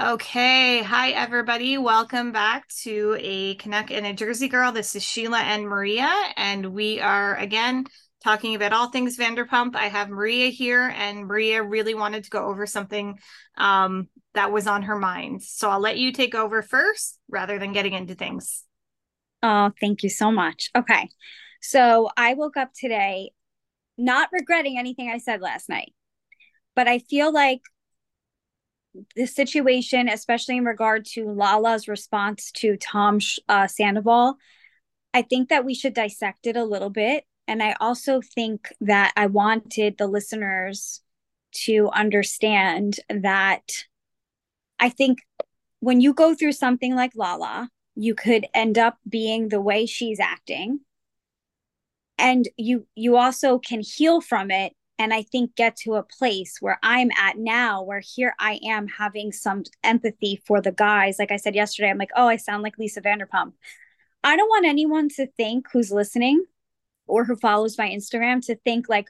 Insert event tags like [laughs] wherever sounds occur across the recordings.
Okay. Hi, everybody. Welcome back to a Canuck and a Jersey Girl. This is Sheila and Maria, and we are again talking about all things Vanderpump. I have Maria here, and Maria really wanted to go over something um, that was on her mind. So I'll let you take over first rather than getting into things. Oh, thank you so much. Okay. So I woke up today not regretting anything I said last night, but I feel like the situation, especially in regard to Lala's response to Tom uh, Sandoval, I think that we should dissect it a little bit. And I also think that I wanted the listeners to understand that I think when you go through something like Lala, you could end up being the way she's acting and you you also can heal from it and I think get to a place where I'm at now, where here I am having some empathy for the guys. Like I said yesterday, I'm like, oh, I sound like Lisa Vanderpump. I don't want anyone to think who's listening or who follows my Instagram to think like,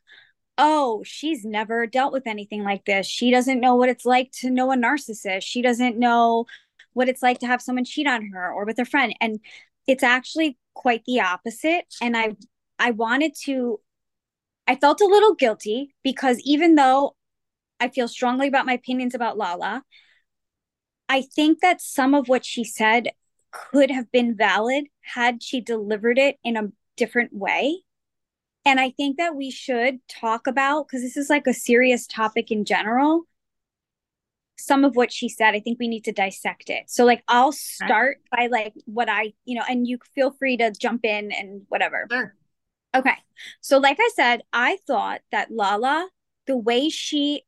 oh, she's never dealt with anything like this. She doesn't know what it's like to know a narcissist. She doesn't know what it's like to have someone cheat on her or with a friend. And it's actually quite the opposite. And I I wanted to I felt a little guilty because even though I feel strongly about my opinions about Lala, I think that some of what she said could have been valid had she delivered it in a different way. And I think that we should talk about, because this is like a serious topic in general, some of what she said. I think we need to dissect it. So, like, I'll start by like what I, you know, and you feel free to jump in and whatever. Sure. Okay. So, like I said, I thought that Lala, the way she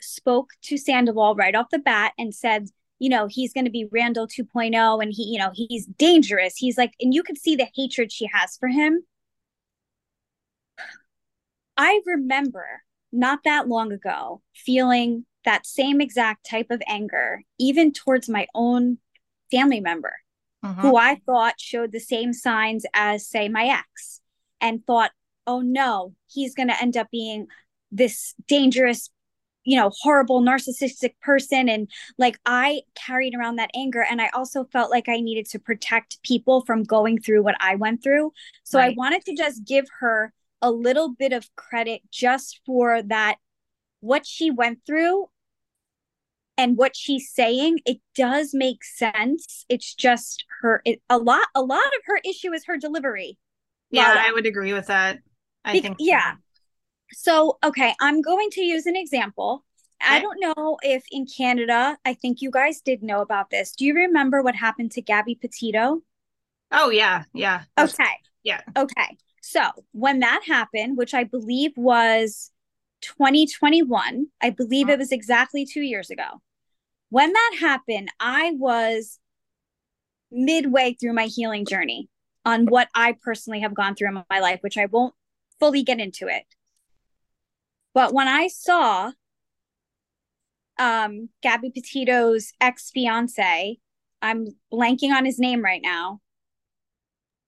spoke to Sandoval right off the bat and said, you know, he's going to be Randall 2.0 and he, you know, he's dangerous. He's like, and you could see the hatred she has for him. I remember not that long ago feeling that same exact type of anger, even towards my own family member, uh-huh. who I thought showed the same signs as, say, my ex and thought, oh no, he's going to end up being this dangerous, you know, horrible narcissistic person. And like I carried around that anger. And I also felt like I needed to protect people from going through what I went through. So right. I wanted to just give her a little bit of credit just for that, what she went through and what she's saying it does make sense it's just her it, a lot a lot of her issue is her delivery yeah, I would agree with that. I Be- think so. yeah. So, okay, I'm going to use an example. Okay. I don't know if in Canada, I think you guys did know about this. Do you remember what happened to Gabby Petito? Oh, yeah. Yeah. okay. Yeah. Okay. So, when that happened, which I believe was 2021, I believe oh. it was exactly two years ago. When that happened, I was midway through my healing journey on what I personally have gone through in my life, which I won't fully get into it. But when I saw um, Gabby Petito's ex fiance, I'm blanking on his name right now.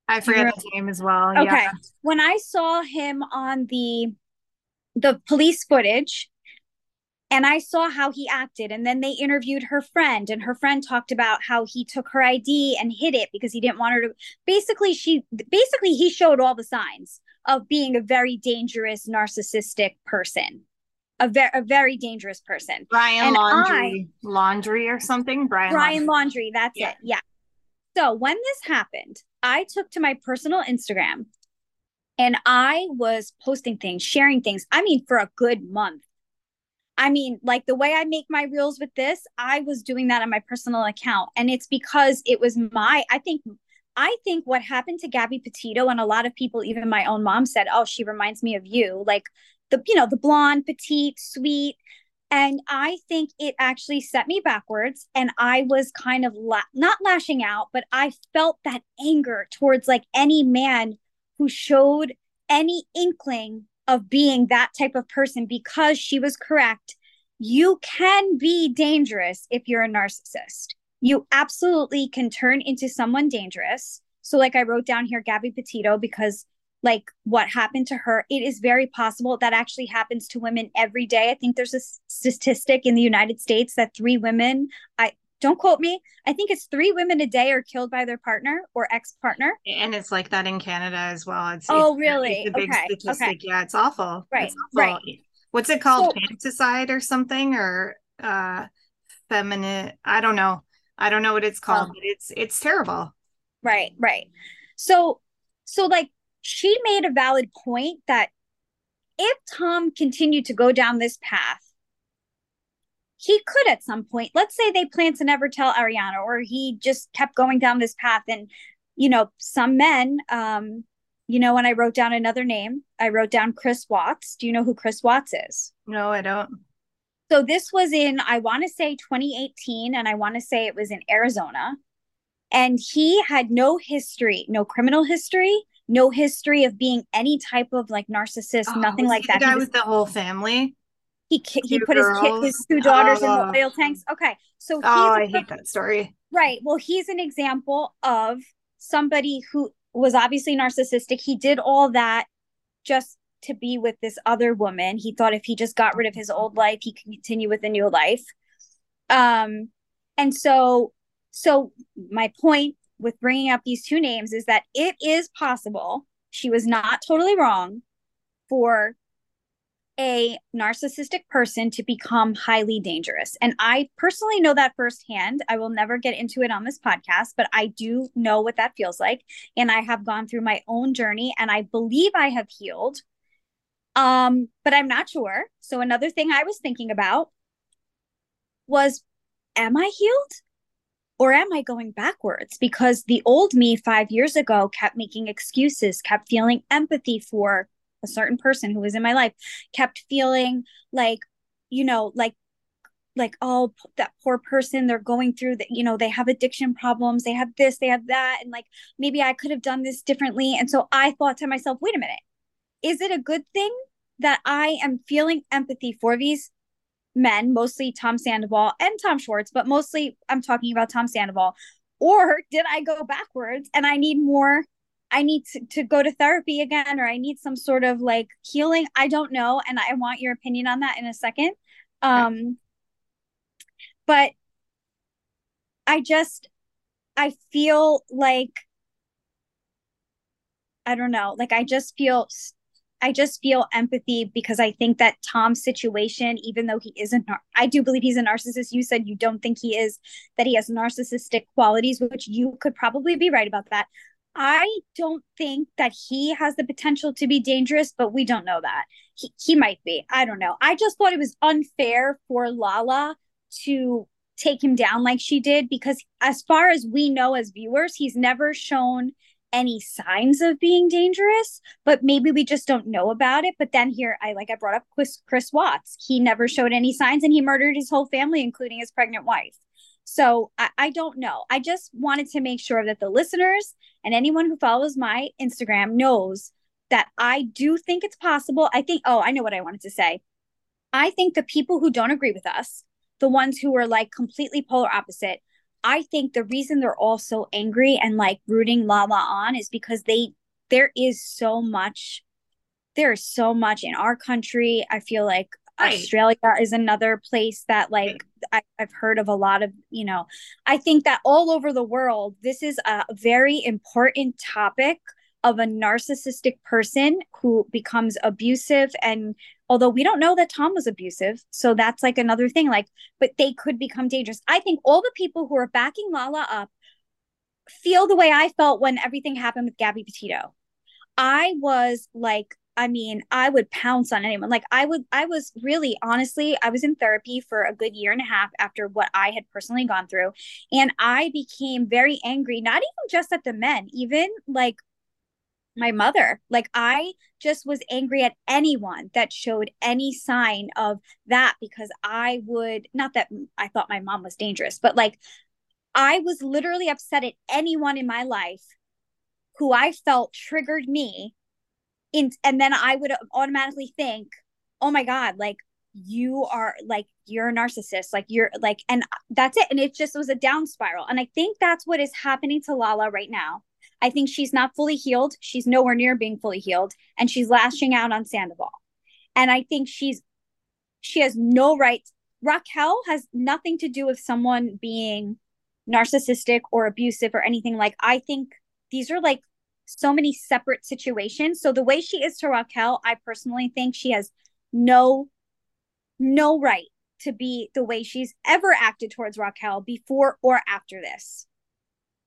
I forget his name as well. Okay. Yeah. When I saw him on the the police footage and I saw how he acted. And then they interviewed her friend, and her friend talked about how he took her ID and hid it because he didn't want her to. Basically, she basically he showed all the signs of being a very dangerous, narcissistic person, a very a very dangerous person. Brian and Laundrie, I, Laundrie or something. Brian Brian Laundrie. Laundrie that's yeah. it. Yeah. So when this happened, I took to my personal Instagram and I was posting things, sharing things. I mean, for a good month I mean, like the way I make my reels with this, I was doing that on my personal account. And it's because it was my, I think, I think what happened to Gabby Petito, and a lot of people, even my own mom said, oh, she reminds me of you. Like the, you know, the blonde, petite, sweet. And I think it actually set me backwards. And I was kind of la- not lashing out, but I felt that anger towards like any man who showed any inkling of being that type of person because she was correct. You can be dangerous if you're a narcissist. You absolutely can turn into someone dangerous. So, like I wrote down here, Gabby Petito, because like what happened to her, it is very possible that actually happens to women every day. I think there's a statistic in the United States that three women, I don't quote me. I think it's three women a day are killed by their partner or ex partner. And it's like that in Canada as well. It's, oh, it's, really? It's a big okay. statistic. Okay. Yeah, it's awful. Right. It's awful. Right. What's it called? So, Fanticide or something? Or uh feminine I don't know. I don't know what it's called, Oh. but it's it's terrible. right. Right. So, so like she made a valid point that if Tom continued to go down this path, he could at some point, let's say they plan to never tell Ariana, or he just kept going down this path. And, you know, some men, um, you know, when I wrote down another name, I wrote down Chris Watts. Do you know who Chris Watts is? No, I don't. So this was in, I want to say 2018, and I want to say it was in Arizona. And he had no history, no criminal history, no history of being any type of like narcissist, Oh, nothing like that. The He was with the whole family. he ki- he put his kid, girls? his two daughters in Oh. the oil tanks. Okay, so oh, he's Oh, a I hate that story. right. Well, he's an example of somebody who was obviously narcissistic. He did all that just to be with this other woman. He thought if he just got rid of his old life, he could continue with a new life. Um, and so so my point with bringing up these two names is that it is possible she was not totally wrong for a narcissistic person to become highly dangerous. And I personally know that firsthand. I will never get into it on this podcast, but I do know what that feels like. And I have gone through my own journey and I believe I have healed. Um, but I'm not sure. So another thing I was thinking about was am I healed? Or am I going backwards? Because the old me five years ago kept making excuses, kept feeling empathy for a certain person who was in my life, kept feeling like, you know, like, like, oh, that poor person, they're going through that, you know, they have addiction problems, they have this, they have that. And like, maybe I could have done this differently. And so I thought to myself, wait a minute, is it a good thing that I am feeling empathy for these men, mostly Tom Sandoval and Tom Schwartz, but mostly I'm talking about Tom Sandoval? Or did I go backwards and I need more? I need to, to go to therapy again, or I need some sort of like healing. I don't know. And I want your opinion on that in a second. Um, but I just, I feel like, I don't know, like I just feel I just feel empathy because I think that Tom's situation, even though he isn't, I do believe he's a narcissist. You said you don't think he is, that he has narcissistic qualities, which you could probably be right about that. I don't think that he has the potential to be dangerous, but we don't know that. He, he might be. I don't know. I just thought it was unfair for Lala to take him down like she did because, as far as we know as viewers, he's never shown any signs of being dangerous, but maybe we just don't know about it. But then here, I like I brought up Chris, Chris Watts. He never showed any signs, and he murdered his whole family, including his pregnant wife. So I, I don't know. I just wanted to make sure that the listeners and anyone who follows my Instagram knows that I do think it's possible. I think. Oh, I know what I wanted to say. I think the people who don't agree with us, the ones who are like completely polar opposite, I think the reason they're all so angry and like rooting Lala on is because they there is so much there is so much in our country. I feel like Right. Australia is another place that like I, I've heard of a lot of, you know, I think that all over the world, this is a very important topic of a narcissistic person who becomes abusive and although we don't know that Tom was abusive, so that's like another thing. Like, but they could become dangerous. I think all the people who are backing Lala up feel the way I felt when everything happened with Gabby Petito. I was like, I mean, I would pounce on anyone. Like, I would, I was really, honestly, I was in therapy for a good year and a half after what I had personally gone through. And I became very angry, not even just at the men, even like my mother. Like I just was angry at anyone that showed any sign of that because I would not that I thought my mom was dangerous, but like I was literally upset at anyone in my life who I felt triggered me in and then I would automatically think, "Oh my god, like you are like you're a narcissist like you're like and that's it and it just was a down spiral and i think that's what is happening to lala right now I think she's not fully healed. She's nowhere near being fully healed, and she's lashing out on Sandoval. And I think she's she has no right Raquel has nothing to do with someone being narcissistic or abusive or anything like I think these are like so many separate situations. So the way she is to Raquel, I personally think she has no no right to be the way she's ever acted towards Raquel before or after this.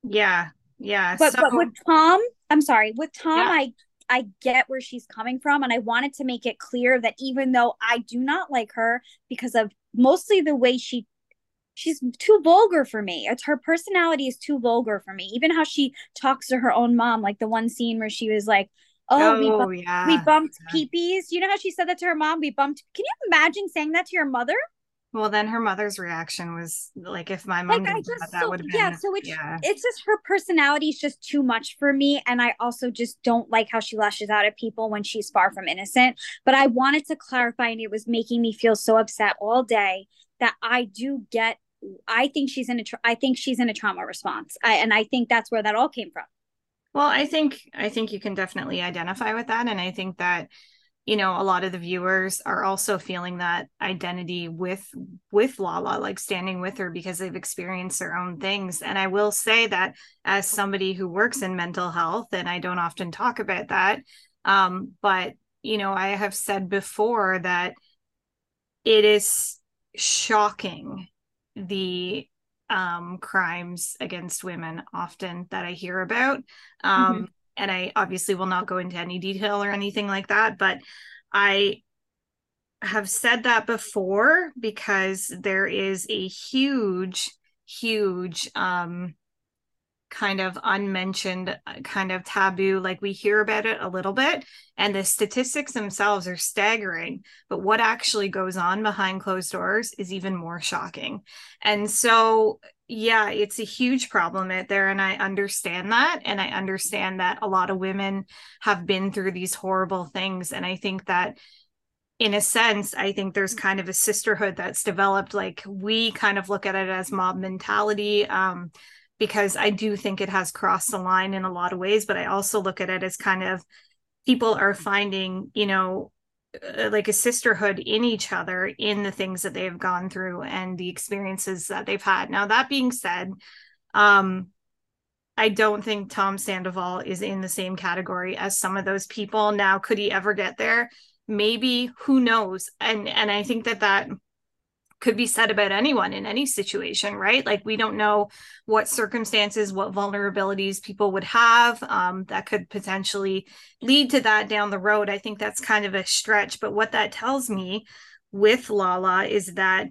Yeah. Yeah. But so, but with Tom, I'm sorry, with Tom yeah. I I get where she's coming from and I wanted to make it clear that even though I do not like her because of mostly the way she she's too vulgar for me. It's her personality is too vulgar for me. Even how she talks to her own mom, like the one scene where she was like, "Oh, oh we bumped, yeah. we bumped yeah. peepees." You know how she said that to her mom? We bumped. Can you imagine saying that to your mother? Well, then her mother's reaction was like, if my mom like, I just, that, that would have been. Yeah, so it's yeah. it's just her personality is just too much for me, and I also just don't like how she lashes out at people when she's far from innocent. But I wanted to clarify, and it was making me feel so upset all day that I do get I think she's in a tra- I think she's in a trauma response. I, and I think that's where that all came from. Well, I think I think you can definitely identify with that and I think that you know a lot of the viewers are also feeling that identity with with Lala like standing with her because they've experienced their own things and I will say that as somebody who works in mental health and I don't often talk about that um but you know I have said before that it is shocking the um, crimes against women often that I hear about. Um, mm-hmm. And I obviously will not go into any detail or anything like that, but I have said that before because there is a huge, huge um, kind of unmentioned uh, kind of taboo like we hear about it a little bit and the statistics themselves are staggering but what actually goes on behind closed doors is even more shocking and so yeah it's a huge problem out there and i understand that and i understand that a lot of women have been through these horrible things and i think that in a sense, I think there's kind of a sisterhood that's developed. Like we kind of look at it as mob mentality. Um, because I do think it has crossed the line in a lot of ways, but I also look at it as kind of people are finding, you know, uh, like a sisterhood in each other in the things that they have gone through and the experiences that they've had. Now, that being said, um, I don't think Tom Sandoval is in the same category as some of those people. Now, could he ever get there? Maybe, who knows? And and I think that that could be said about anyone in any situation, right? Like we don't know what circumstances, what vulnerabilities people would have um, that could potentially lead to that down the road. I think that's kind of a stretch. But what that tells me with Lala is that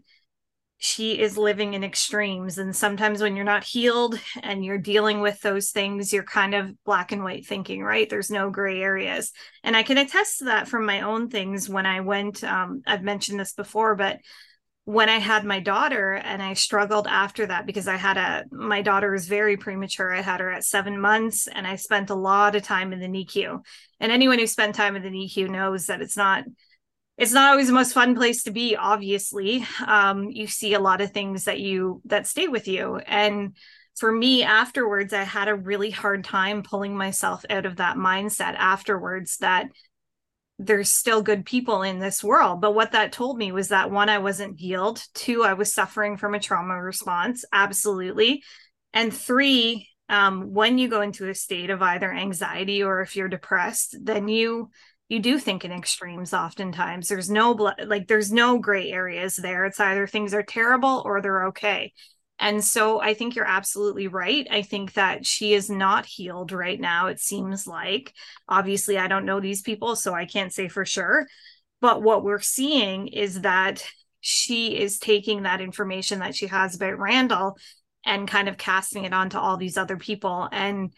she is living in extremes. And sometimes when you're not healed and you're dealing with those things, you're kind of black and white thinking, right? There's no gray areas. And I can attest to that from my own things when I went, um, I've mentioned this before, but when I had my daughter and I struggled after that because I had a my daughter was very premature. I had her at 7 months and I spent a lot of time in the NICU. And anyone who spent time in the NICU knows that it's not it's not always the most fun place to be obviously. Um, you see a lot of things that you that stay with you and for me afterwards I had a really hard time pulling myself out of that mindset afterwards that there's still good people in this world. But what that told me was that one, I wasn't healed. Two, I was suffering from a trauma response. Absolutely. And three, um, when you go into a state of either anxiety or if you're depressed, then you you do think in extremes oftentimes there's no like there's no gray areas there it's either things are terrible or they're okay and so I think you're absolutely right. I think that she is not healed right now, it seems like. Obviously, I don't know these people, so I can't say for sure. But what we're seeing is that she is taking that information that she has about Randall and kind of casting it onto all these other people. And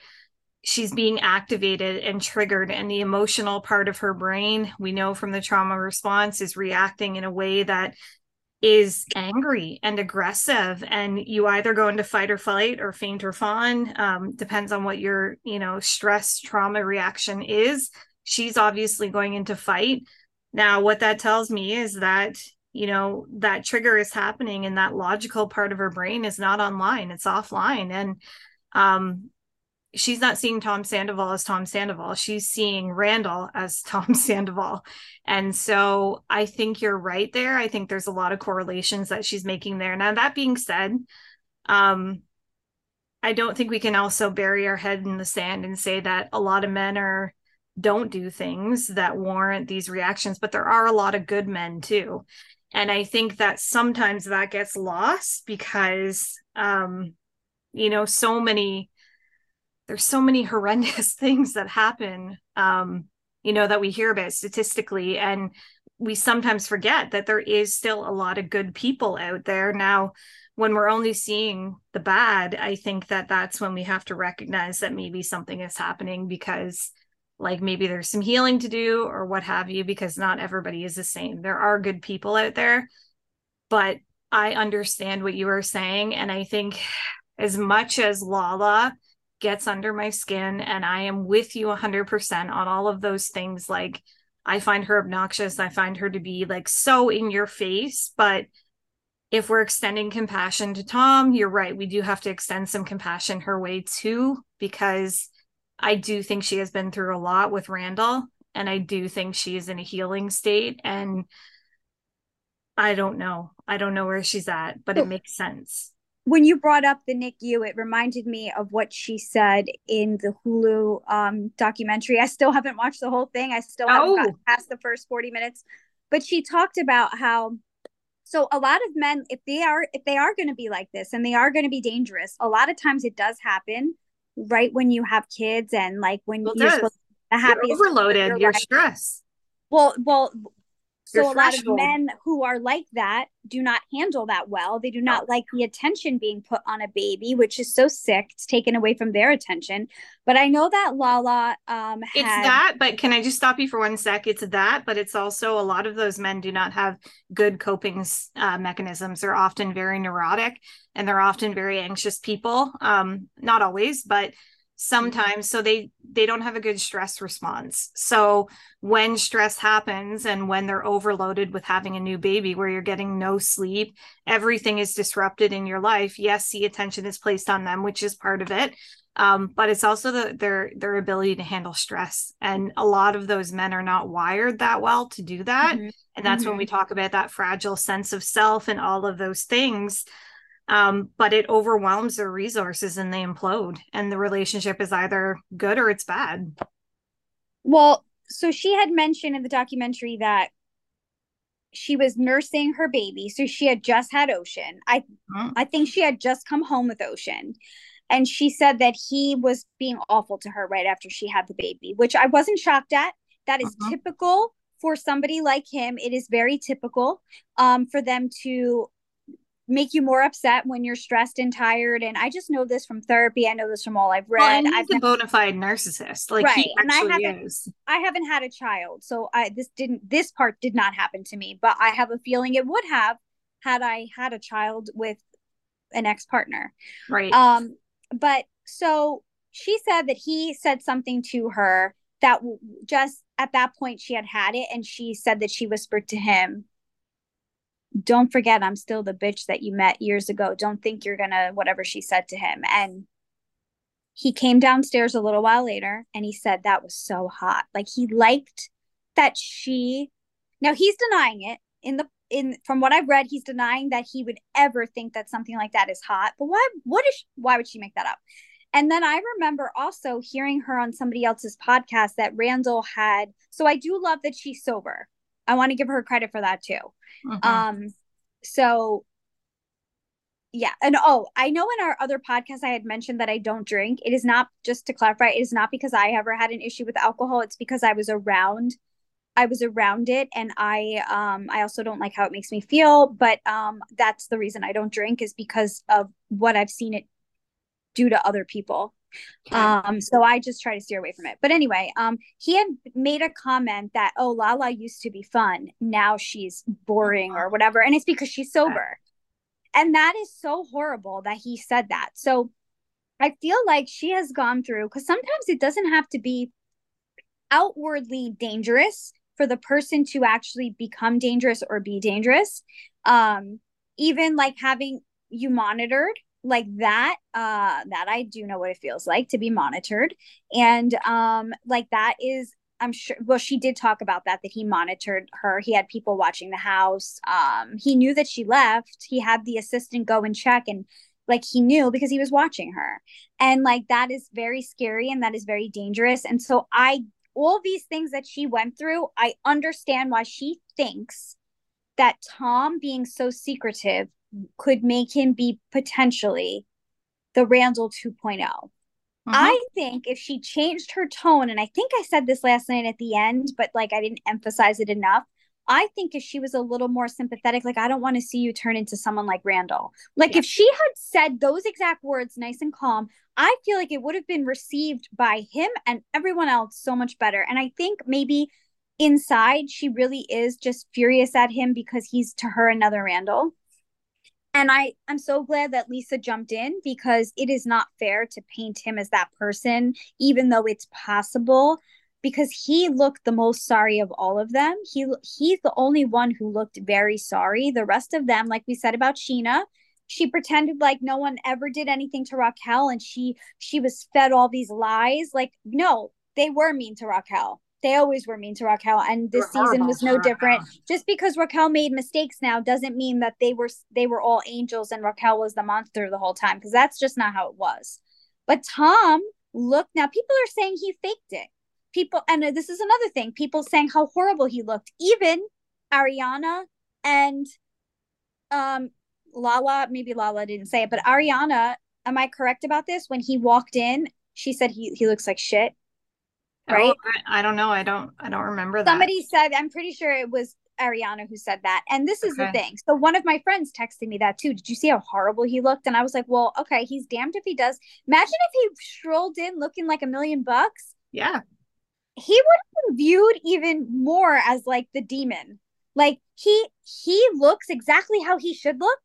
she's being activated and triggered and the emotional part of her brain we know from the trauma response is reacting in a way that is angry and aggressive and you either go into fight or flight or faint or fawn um, depends on what your you know stress trauma reaction is. She's obviously going into fight. Now what that tells me is that you know that trigger is happening and that logical part of her brain is not online it's offline. And um she's not seeing Tom Sandoval as Tom Sandoval. She's seeing Randall as [laughs] Tom Sandoval. And so I think you're right there. I think there's a lot of correlations that she's making there. Now, that being said, um, I don't think we can also bury our head in the sand and say that a lot of men are don't do things that warrant these reactions, but there are a lot of good men too. And I think that sometimes that gets lost because um, you know, so many there's so many [laughs] horrendous things that happen um you know that we hear about statistically and we sometimes forget that there is still a lot of good people out there. Now when we're only seeing the bad i think that that's when we have to recognize that maybe something is happening because like maybe there's some healing to do or what have you because not everybody is the same. There are good people out there but i understand what you are saying and i think [sighs] as much as lala gets under my skin and I am with you 100% on all of those things. Like I find her obnoxious. I find her to be like so in your face. But if we're extending compassion to Tom you're right. We do have to extend some compassion her way too because I do think she has been through a lot with Randall and I do think she is in a healing state and I don't know. I don't know where she's at, but it makes sense when you brought up the NICU, it reminded me of what she said in the Hulu um, documentary. I still haven't watched the whole thing. I still haven't oh. gotten past the first 40 minutes. But she talked about how so a lot of men, if they are if they are going to be like this and they are going to be dangerous, a lot of times it does happen right when you have kids and like when well, you're supposed to the you're overloaded, you're stressed. Well, well, so a lot of men who are like that do not handle that well. They do not like the attention being put on a baby, which is so sick. It's taken away from their attention. But I know that Lala um had... It's that, but can I just stop you for one sec? It's that, but it's also a lot of those men do not have good coping uh, mechanisms. They're often very neurotic and they're often very anxious people. Um, not always, but sometimes so they they don't have a good stress response. So when stress happens and when they're overloaded with having a new baby where you're getting no sleep everything is disrupted in your life yes the attention is placed on them which is part of it um, but it's also the, their their ability to handle stress. And a lot of those men are not wired that well to do that. Mm-hmm. and that's mm-hmm. when we talk about that fragile sense of self and all of those things um, but it overwhelms their resources and they implode and the relationship is either good or it's bad well so she had mentioned in the documentary that she was nursing her baby so she had just had ocean i mm-hmm. i think she had just come home with ocean and she said that he was being awful to her right after she had the baby which i wasn't shocked at that is mm-hmm. typical for somebody like him it is very typical um, for them to make you more upset when you're stressed and tired. And I just know this from therapy. I know this from all I've read. Well, I've a bona fide narcissist. Like right. and I haven't, is. I haven't had a child. So I this didn't this part did not happen to me, but I have a feeling it would have had I had a child with an ex-partner. Right. Um, but so she said that he said something to her that just at that point she had had it and she said that she whispered to him don't forget I'm still the bitch that you met years ago. Don't think you're gonna whatever she said to him. And he came downstairs a little while later and he said that was so hot. Like he liked that she now he's denying it in the in from what I've read, he's denying that he would ever think that something like that is hot. But why what is she, why would she make that up? And then I remember also hearing her on somebody else's podcast that Randall had. So I do love that she's sober. I want to give her credit for that too. Mm-hmm. Um, so yeah, and oh, I know in our other podcast I had mentioned that I don't drink. It is not just to clarify, it is not because I ever had an issue with alcohol. It's because I was around I was around it and I um I also don't like how it makes me feel, but um that's the reason I don't drink is because of what I've seen it do to other people. Um, so I just try to steer away from it. But anyway, um, he had made a comment that, oh, Lala used to be fun. Now she's boring or whatever. And it's because she's sober. And that is so horrible that he said that. So I feel like she has gone through because sometimes it doesn't have to be outwardly dangerous for the person to actually become dangerous or be dangerous. Um, even like having you monitored like that uh that i do know what it feels like to be monitored. And um like that is i'm sure well she did talk about that that he monitored her. He had people watching the house. Um he knew that she left. He had the assistant go and check and like he knew because he was watching her. And like that is very scary and that is very dangerous. And so i all these things that she went through i understand why she thinks that tom being so secretive could make him be potentially the Randall 2.0. Mm-hmm. I think if she changed her tone, and I think I said this last night at the end, but like I didn't emphasize it enough. I think if she was a little more sympathetic, like, I don't want to see you turn into someone like Randall. Like, yeah. if she had said those exact words nice and calm, I feel like it would have been received by him and everyone else so much better. And I think maybe inside she really is just furious at him because he's to her another Randall and i i'm so glad that lisa jumped in because it is not fair to paint him as that person even though it's possible because he looked the most sorry of all of them. He he's the only one who looked very sorry. The rest of them like we said about scheana she pretended like no one ever did anything to raquel and she she was fed all these lies. Like no they were mean to raquel they always were mean to Raquel, and this season was no different. Just because Raquel made mistakes now doesn't mean that they were they were all angels and Raquel was the monster the whole time because that's just not how it was. But Tom, look now, people are saying he faked it. People, and this is another thing. People saying how horrible he looked. Even Ariana and um Lala, maybe Lala didn't say it, but Ariana, am I correct about this? When he walked in, she said he he looks like shit Oh, right? Oh, I, I, don't know. I don't. I don't remember that. Somebody said. I'm pretty sure it was Ariana who said that. And this is okay. the thing. So one of my friends texted me that too. Did you see how horrible he looked? And I was like, well, okay, he's damned if he does. Imagine if he strolled in looking like a million bucks. Yeah. He would have been viewed even more as like the demon. Like he he looks exactly how he should look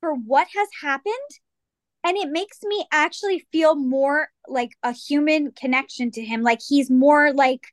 for what has happened and it makes me actually feel more like a human connection to him. Like he's more like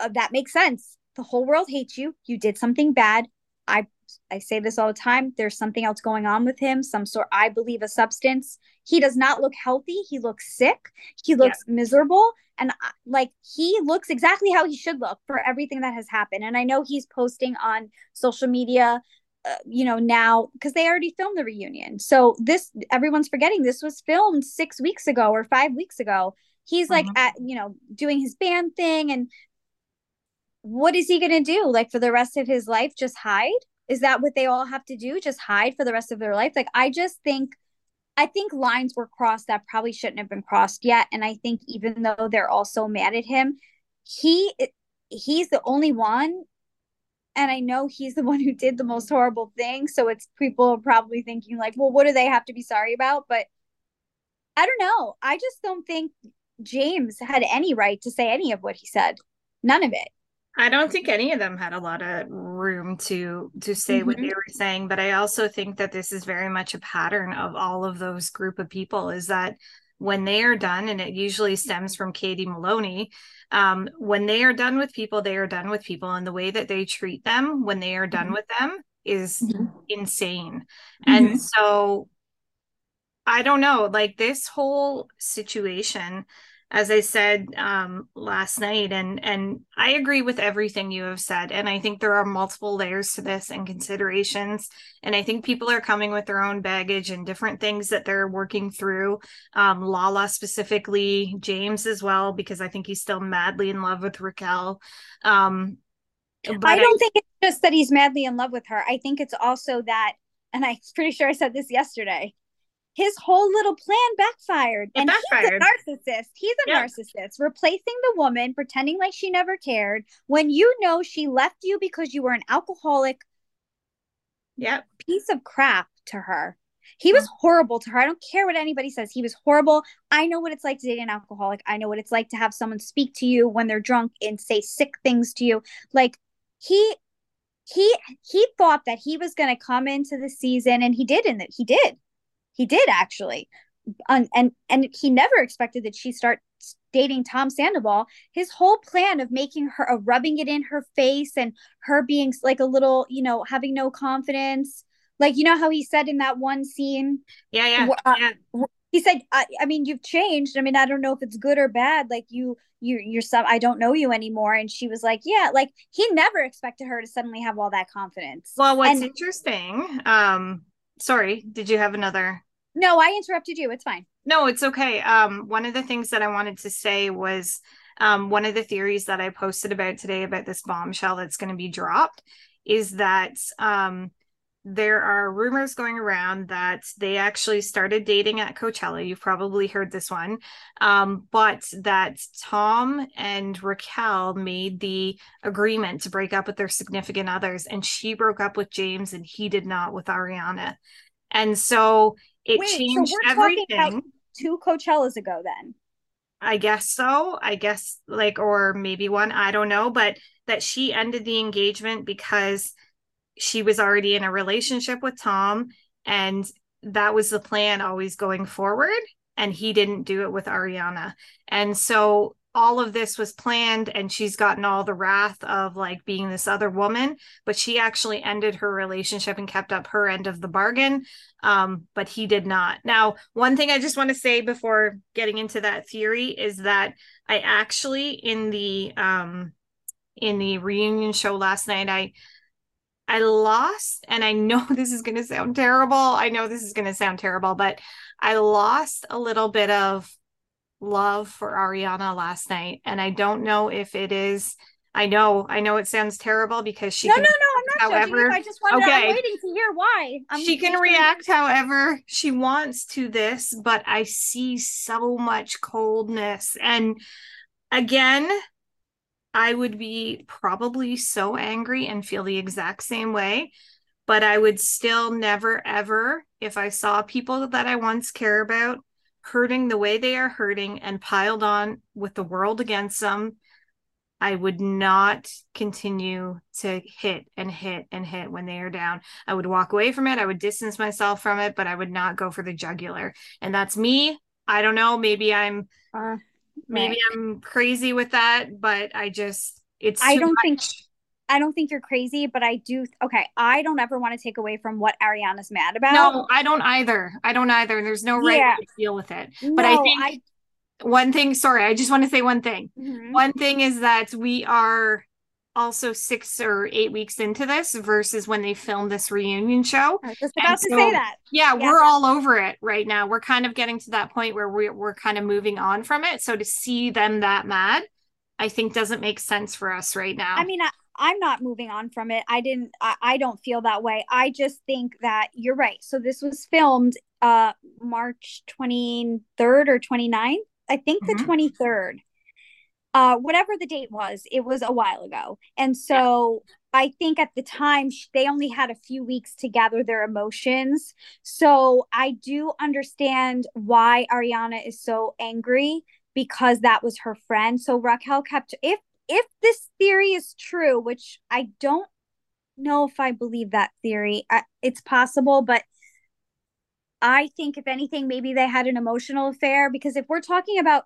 uh, that makes sense. The whole world hates you. You did something bad. I i say this all the time. There's something else going on with him some sort i believe a substance. He does not look healthy. He looks sick. He looks yeah. miserable. And uh, like he looks exactly how he should look for everything that has happened. And i know he's posting on social media uh, you know now because they already filmed the reunion. So this everyone's forgetting this was filmed six weeks ago or five weeks ago. He's like mm-hmm. at you know doing his band thing and what is he going to do? Like for the rest of his life just hide? Is that what they all have to do? Just hide for the rest of their life? Like i just think i think lines were crossed that probably shouldn't have been crossed yet and i think even though they're all so mad at him he he's the only one and I know he's the [laughs] one who did the most horrible thing. So it's people probably thinking like, well, what do they have to be sorry about? But I don't know. I just don't think James had any right to say any of what he said. None of it. I don't think any of them had a lot of room to to say mm-hmm. what they were saying, but I also think that this is very much a pattern of all of those group of people is that when they are done and it usually stems from Katie Maloney um, when they are done with people, they are done with people, and the way that they treat them when they are done mm-hmm. with them is mm-hmm. insane. Mm-hmm. And so I don't know, like this whole situation as I said um, last night, and and I agree with everything you have said, and I think there are multiple layers to this and considerations, and I think people are coming with their own baggage and different things that they're working through. Um, Lala specifically, James as well, because I think he's still madly in love with Raquel. Um, but I don't I, think it's just that he's madly in love with her. I think it's also that, and I'm pretty sure I said this yesterday his whole little plan backfired. It and backfired. he's a narcissist. He's a narcissist, replacing the woman, pretending like she never cared when you know she left you because you were an alcoholic yep. piece of crap to her. He was horrible to her. I don't care what anybody says. He was horrible. I know what it's like to date an alcoholic. I know what it's like to have someone speak to you when they're drunk and say sick things to you. Like he he he thought that he was going to come into the season and he did and that he did he did actually. and and he never expected that she start dating Tom Sandoval. His whole plan of making her uh, rubbing it in her face and her being like a little, you know, having no confidence, Like you know how he said in that one scene. Yeah, yeah, uh, yeah. He said, I, "I mean, you've changed. I mean, I don't know if it's good or bad. Like you, you, you're some. I don't know you anymore." And she was like, "Yeah." Like he never expected her to suddenly have all that confidence. Well, what's and, interesting? Um, sorry, did you have another? No, I interrupted you. It's fine. No, it's okay. Um, one of the things that I wanted to say was um, one of the theories that I posted about today about this bombshell that's going to be dropped is that um, there are rumors going around that they actually started dating at Coachella. You've probably heard this one, um, but that Tom and Raquel made the agreement to break up with their significant others, and she broke up with James, and he did not with Ariana. And so it Wait, changed so everything. two Coachellas ago, then. I guess so. I guess like, or maybe one, I don't know, but that she ended the engagement because she was already in a relationship with Tom and that was the plan always going forward. And he didn't do it with Ariana. And so all of this was planned and she's gotten all the wrath of like being this other woman but she actually ended her relationship and kept up her end of the bargain um, but he did not now one thing i just want to say before getting into that theory is that i actually in the um in the reunion show last night i I lost, and I know [laughs] this is going to sound terrible. I know this is going to sound terrible, but I lost a little bit of love for Ariana last night. And I don't know if it is. I know, I know it sounds terrible because she. No, can, no, no. I'm not however. I just wanted. Okay. I'm waiting to hear why. I'm she can react however she wants to this, but I see so much coldness, and again, I would be probably so angry and feel the exact same way. But I would still never, ever, if I saw people that I once care about hurting the way they are hurting and piled on with the world against them, I would not continue to hit and hit and hit when they are down. I would walk away from it. I would distance myself from it, but I would not go for the jugular. And that's me. I don't know. Maybe I'm uh, maybe right. I'm crazy with that, but I just it's I don't much. think I don't think you're crazy, but I do. Okay, I don't ever want to take away from what Ariana's mad about. No, I don't either. I don't either. There's no right yeah. to deal with it. But no, I think I... one thing. Sorry, I just want to say one thing. Mm-hmm. One thing is that we are also six or eight weeks into this versus when they filmed this reunion show. I was just about to say that. Yeah, yeah, we're all over it right now. We're kind of getting to that point where we're, we're kind of moving on from it. So to see them that mad, I think doesn't make sense for us right now. I mean, I, I'm not moving on from it. I didn't I, I don't feel that way. I just think that you're right. So this was filmed uh March 23rd or 29th. I think mm-hmm. the 23rd. Uh whatever the date was, it was a while ago. And so yeah. I think at the time they only had a few weeks to gather their emotions. So I do understand why Ariana is so angry because that was her friend. So Raquel kept if if this theory is true, which I don't know if I believe that theory, I, it's possible, but I think if anything, maybe they had an emotional affair because if we're talking about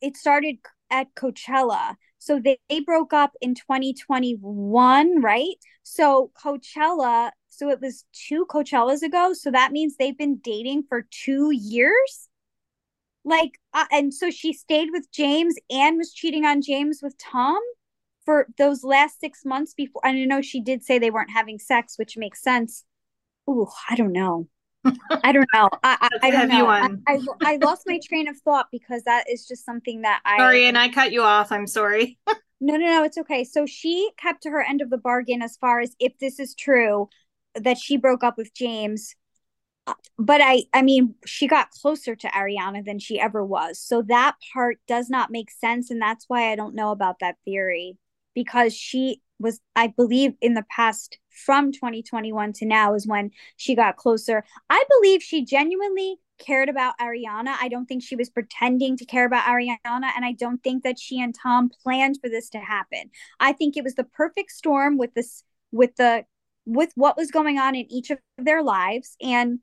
it started at Coachella. So they, they broke up in 2021, right? So Coachella, so it was two Coachellas ago. So that means they've been dating for two years like uh, and so she stayed with james and was cheating on james with tom for those last six months before i know she did say they weren't having sex which makes sense. Ooh, i don't know. I don't know. I, I, I don't know. I, I, I, lost my train of thought because that is just something that i sorry and i cut you off. I'm sorry. No no no it's okay. So she kept to her end of the bargain as far as if this is true that she broke up with james Uh, but I I mean she got closer to Ariana than she ever was. So that part does not make sense and that's why I don't know about that theory because she was I believe in the past from 2021 to now is when she got closer. I believe she genuinely cared about Ariana. I don't think she was pretending to care about Ariana and I don't think that she and Tom planned for this to happen. I think it was the perfect storm with this with the with what was going on in each of their lives and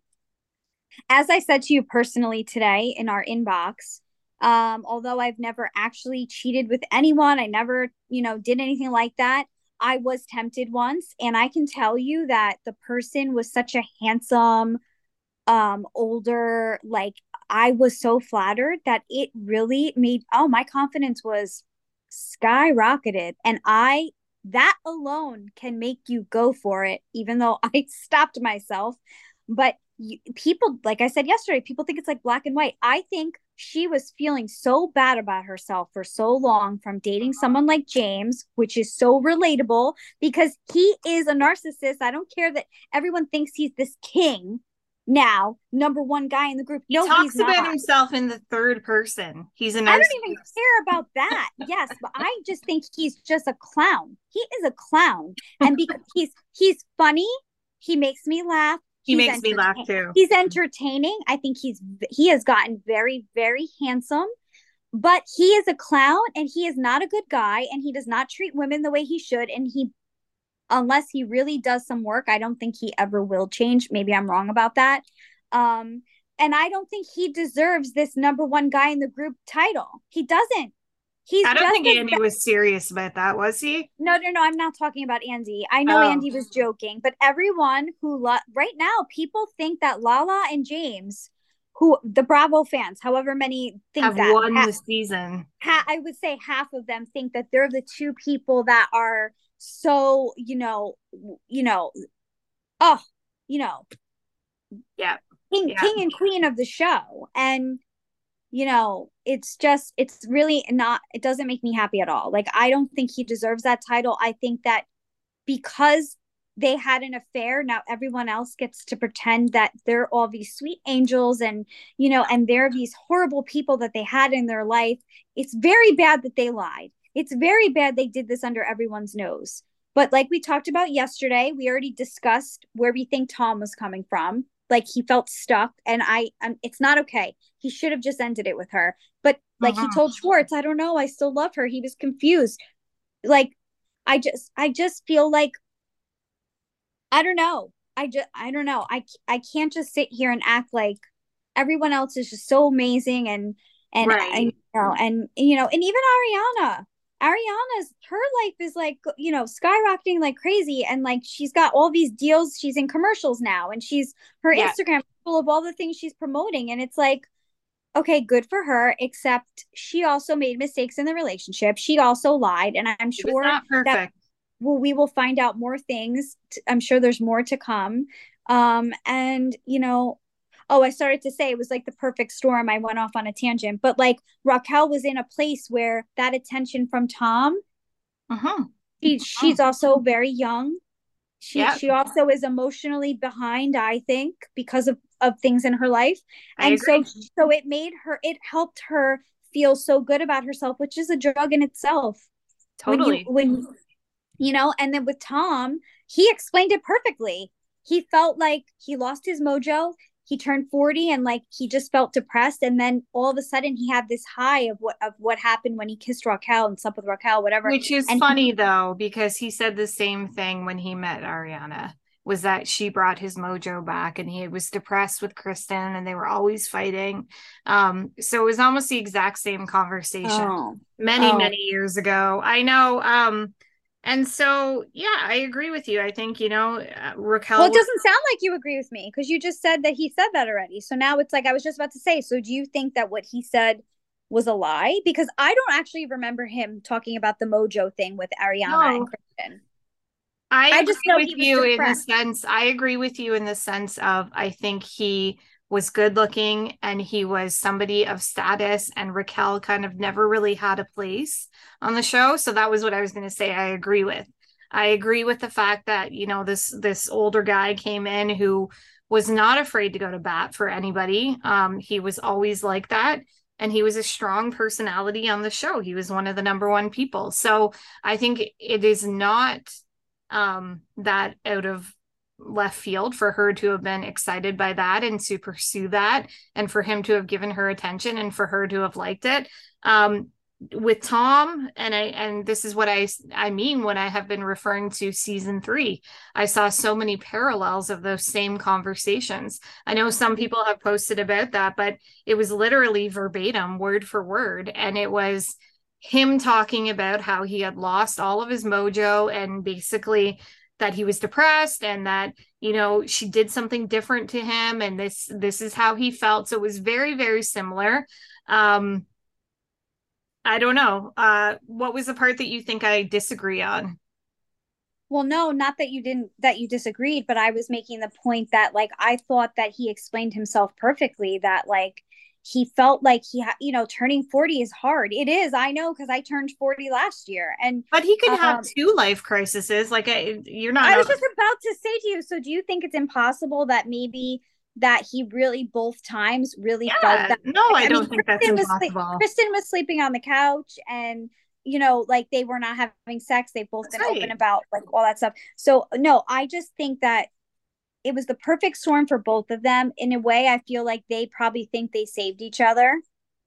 as I said to you personally today in our inbox, um, although I've never actually cheated with anyone, I never, you know, did anything like that. I was tempted once, and I can tell you that the person was such a handsome, um, older, like I was so flattered that it really made oh my confidence was skyrocketed. And I that alone can make you go for it, even though [laughs] I stopped myself. But you, people, like I said yesterday, people think it's like black and white. I think she was feeling so bad about herself for so long from dating uh-huh. someone like James, which is so relatable because he is a narcissist. I don't care that everyone thinks he's this king now, number one guy in the group. No, He talks about himself in the third person. He's a narcissist. I don't even care about that. [laughs] yes, but I just think he's just a clown. He is a clown, and because he's he's funny, he makes me laugh. He makes me laugh too. He's entertaining. I think he's he has gotten very very handsome, but he is a clown and he is not a good guy and he does not treat women the way he should and he unless he really does some work, I don't think he ever will change. Maybe I'm wrong about that. Um and I don't think he deserves this number one guy in the group title. He doesn't. He's I don't think Andy was serious about that, was he? No, no, no. I'm not talking about Andy. I know oh. Andy was joking, but everyone who lo- right now people think that Lala and James, who the Bravo fans, however many think have that won ha- the season. Ha- I would say half of them think that they're the two people that are so you know, you know, oh, you know, yeah, king, yeah. king and queen of the show, and you know, it's just, it's really not, it doesn't make me happy at all. Like, I don't think he deserves that title. I think that because they had an affair, now everyone else gets to pretend that they're all these sweet angels and, you know, and they're these horrible people that they had in their life. It's very bad that they lied. It's very bad they did this under everyone's nose. But like we talked about yesterday, we already discussed where we think Tom was coming from like he felt stuck and i um, it's not okay. He should have just ended it with her. But like uh-huh. he told schwartz i don't know i still love her. He was confused. Like i just i just feel like i don't know. I just i don't know. I i can't just sit here and act like everyone else is just so amazing and and right. I, you know and you know and even ariana Ariana's her life is like you know skyrocketing like crazy and like she's got all these deals she's in commercials now and she's her yeah. Instagram full of all the things she's promoting and it's like okay good for her except she also made mistakes in the relationship. She also lied and I'm sure not that well, we will find out more things I'm sure there's more to come. Um and you know oh, I started to say it was like the perfect storm. I went off on a tangent, but like Raquel was in a place where that attention from Tom, uh-huh. She, uh-huh. she's also very young. She yep. she also is emotionally behind, I think, because of of things in her life, I and agree. so so it made her it helped her feel so good about herself, which is a drug in itself. Totally. When you, when you know, and then with Tom, he explained it perfectly. He felt like he lost his mojo he turned 40 and like he just felt depressed and then all of a sudden he had this high of what of what happened when he kissed Raquel and slept with Raquel whatever which is and funny he, though because he said the same thing when he met Ariana was that she brought his mojo back and he was depressed with Kristen and they were always fighting um so it was almost the exact same conversation oh. many oh. many years ago I know um and so, yeah, I agree with you. I think, you know, uh, Raquel. Well, it doesn't sound like you agree with me because you just said that he said that already. So now it's like I was just about to say. So do you think that what he said was a lie? Because I don't actually remember him talking about the mojo thing with Ariana no. and Kristen. I, I just know with you in the sense, I agree with you in the sense of I think he was good looking and he was somebody of status and Raquel kind of never really had a place on the show. So that was what I was going to say I agree with. I agree with the fact that you know this this older guy came in who was not afraid to go to bat for anybody. Um he was always like that and he was a strong personality on the show. He was one of the number one people. So I think it is not um that out of left field for her to have been excited by that and to pursue that and for him to have given her attention and for her to have liked it. Um, with Tom and I and this is what I I mean when I have been referring to season 3 I saw so many parallels of those same conversations. I know some people have posted about that but it was literally verbatim word for word. And it was him talking about how he had lost all of his mojo and basically that he was depressed and that you know she did something different to him and this this is how he felt. So it was very very similar. Um i don't know. Uh what was the part that you think i disagree on? Well no not that you didn't that you disagreed but i was making the point that like i thought that he explained himself perfectly that like he felt like he had you know turning 40 is hard. It is i know because i turned 40 last year and but he could um, have two life crises like I, you're not i was just about to say to you so do you think it's impossible that maybe that he really both times really yeah, felt that no i, I don't mean, think Kristen that's impossible. Was, kristen was sleeping on the couch and you know like they were not having sex they've both that's been right. open about like all that stuff. So no i just think that it was the perfect storm for both of them. In a way, I feel like they probably think they saved each other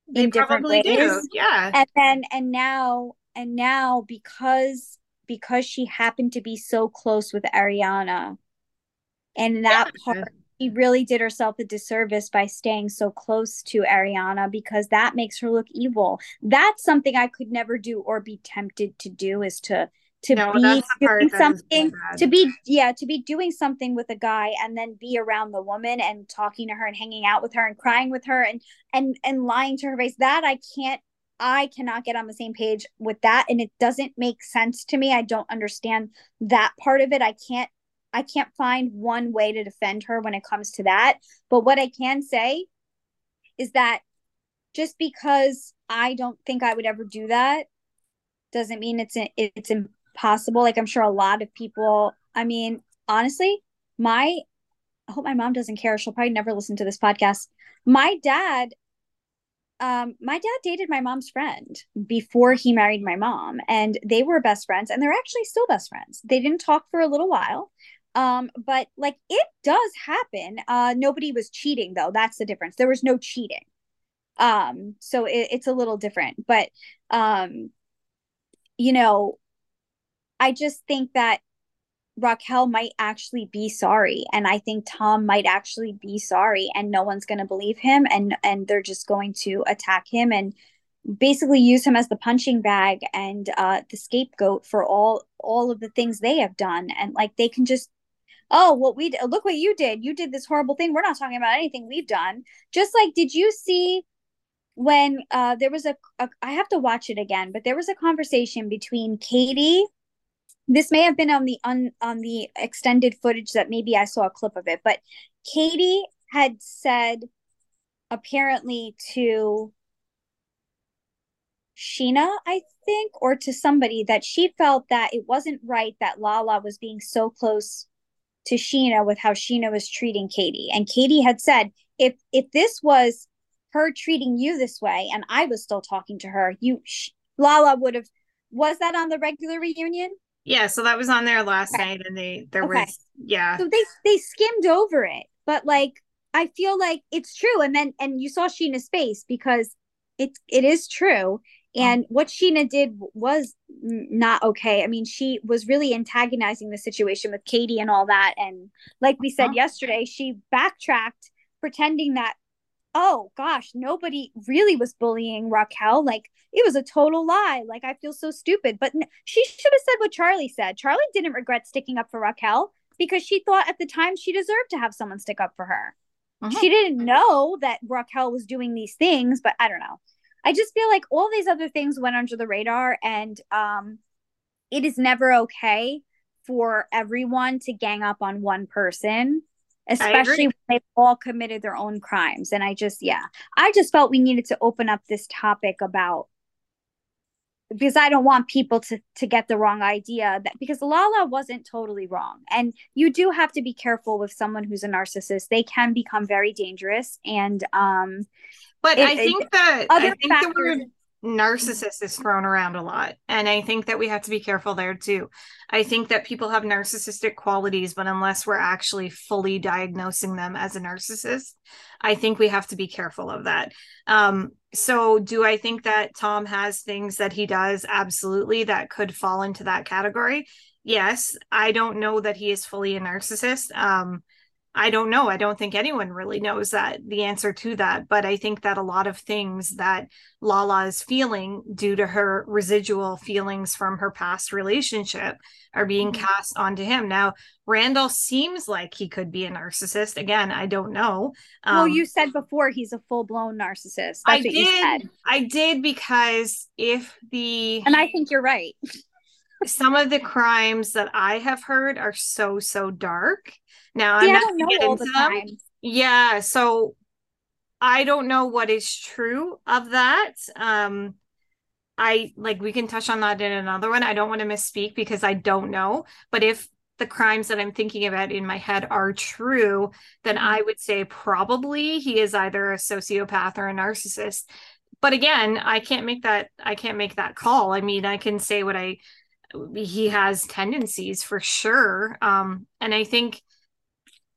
they in different ways. Do. Yeah. And then and now and now because because she happened to be so close with Ariana and that yeah. part she really did herself a disservice by staying so close to Ariana because that makes her look evil. That's something I could never do or be tempted to do is to to no, be doing something to be yeah to be doing something with a guy and then be around the woman and talking to her and hanging out with her and crying with her and and and lying to her face that i can't i cannot get on the same page with that. And it doesn't make sense to me. I don't understand that part of it. I can't i can't find one way to defend her when it comes to that. But what i can say is that just because i don't think i would ever do that doesn't mean it's it's possible. Like I'm sure a lot of people, I mean, honestly, my I hope my mom doesn't care. She'll probably never listen to this podcast. My dad um my dad dated my mom's friend before he married my mom and they were best friends and they're actually still best friends. They didn't talk for a little while. Um but like it does happen. Uh nobody was cheating though. That's the difference. There was no cheating. Um so it, it's a little different, but um you know, I just think that Raquel might actually be sorry and I think Tom might actually be sorry and no one's going to believe him and and they're just going to attack him and basically use him as the punching bag and uh the scapegoat for all all of the things they have done. And like they can just oh what we look what you did. You did this horrible thing. We're not talking about anything we've done. Just like did you see when uh there was a, a I have to watch it again but there was a conversation between Katie this may have been on the on on the extended footage that maybe I saw a clip of it, but Katie had said apparently to Scheana, I think, or to somebody that she felt that it wasn't right that Lala was being so close to Scheana with how Scheana was treating Katie. And Katie had said, if if this was her treating you this way and I was still talking to her, you Lala would have was that on the regular reunion? Yeah, so that was on there last okay. night, and they there okay. was yeah. So they they skimmed over it, but like I feel like it's true, and then and you saw Scheana's face because it it is true, and mm-hmm. what Scheana did was not okay. I mean, she was really antagonizing the situation with Katie and all that, and like we said uh-huh. yesterday, she backtracked, pretending that oh gosh, nobody really was bullying Raquel. Like it was a total lie. Like I feel so stupid. But n- she should have said what Charli said. Charli didn't regret sticking up for Raquel because she thought at the time she deserved to have someone stick up for her. Uh-huh. She didn't know that Raquel was doing these things, but I don't know. I just feel like all these other things went under the radar and um it is never okay for everyone to gang up on one person especially when they've all committed their own crimes. And I just, yeah, I just felt we needed to open up this topic about because I don't want people to to get the wrong idea that because Lala wasn't totally wrong. And you do have to be careful with someone who's a narcissist. They can become very dangerous and um but it, I think that I think factors, the word narcissist is thrown around a lot and i think that we have to be careful there too. I think that people have narcissistic qualities but unless we're actually fully diagnosing them as a narcissist i think we have to be careful of that. Um, so do i think that tom has things that he does absolutely that could fall into that category? Yes. I don't know that he is fully a narcissist. Um, I don't know. I don't think anyone really knows that the answer to that. But I think that a lot of things that Lala is feeling due to her residual feelings from her past relationship are being mm-hmm. cast onto him. Now, Randall seems like he could be a narcissist. Again, I don't know. Um, well, you said before he's a full blown narcissist. That's I did. I did because if the. And I think you're right. [laughs] some of the crimes that I have heard are so, so dark now See, I'm not know all the time. Yeah, so I don't know what is true of that. Um I like we can touch on that in another one. I don't want to misspeak because I don't know. But if the crimes that I'm thinking about in my head are true, then I would say probably he is either a sociopath or a narcissist. But again, I can't make that I can't make that call. I mean, I can say what I he has tendencies for sure. Um and I think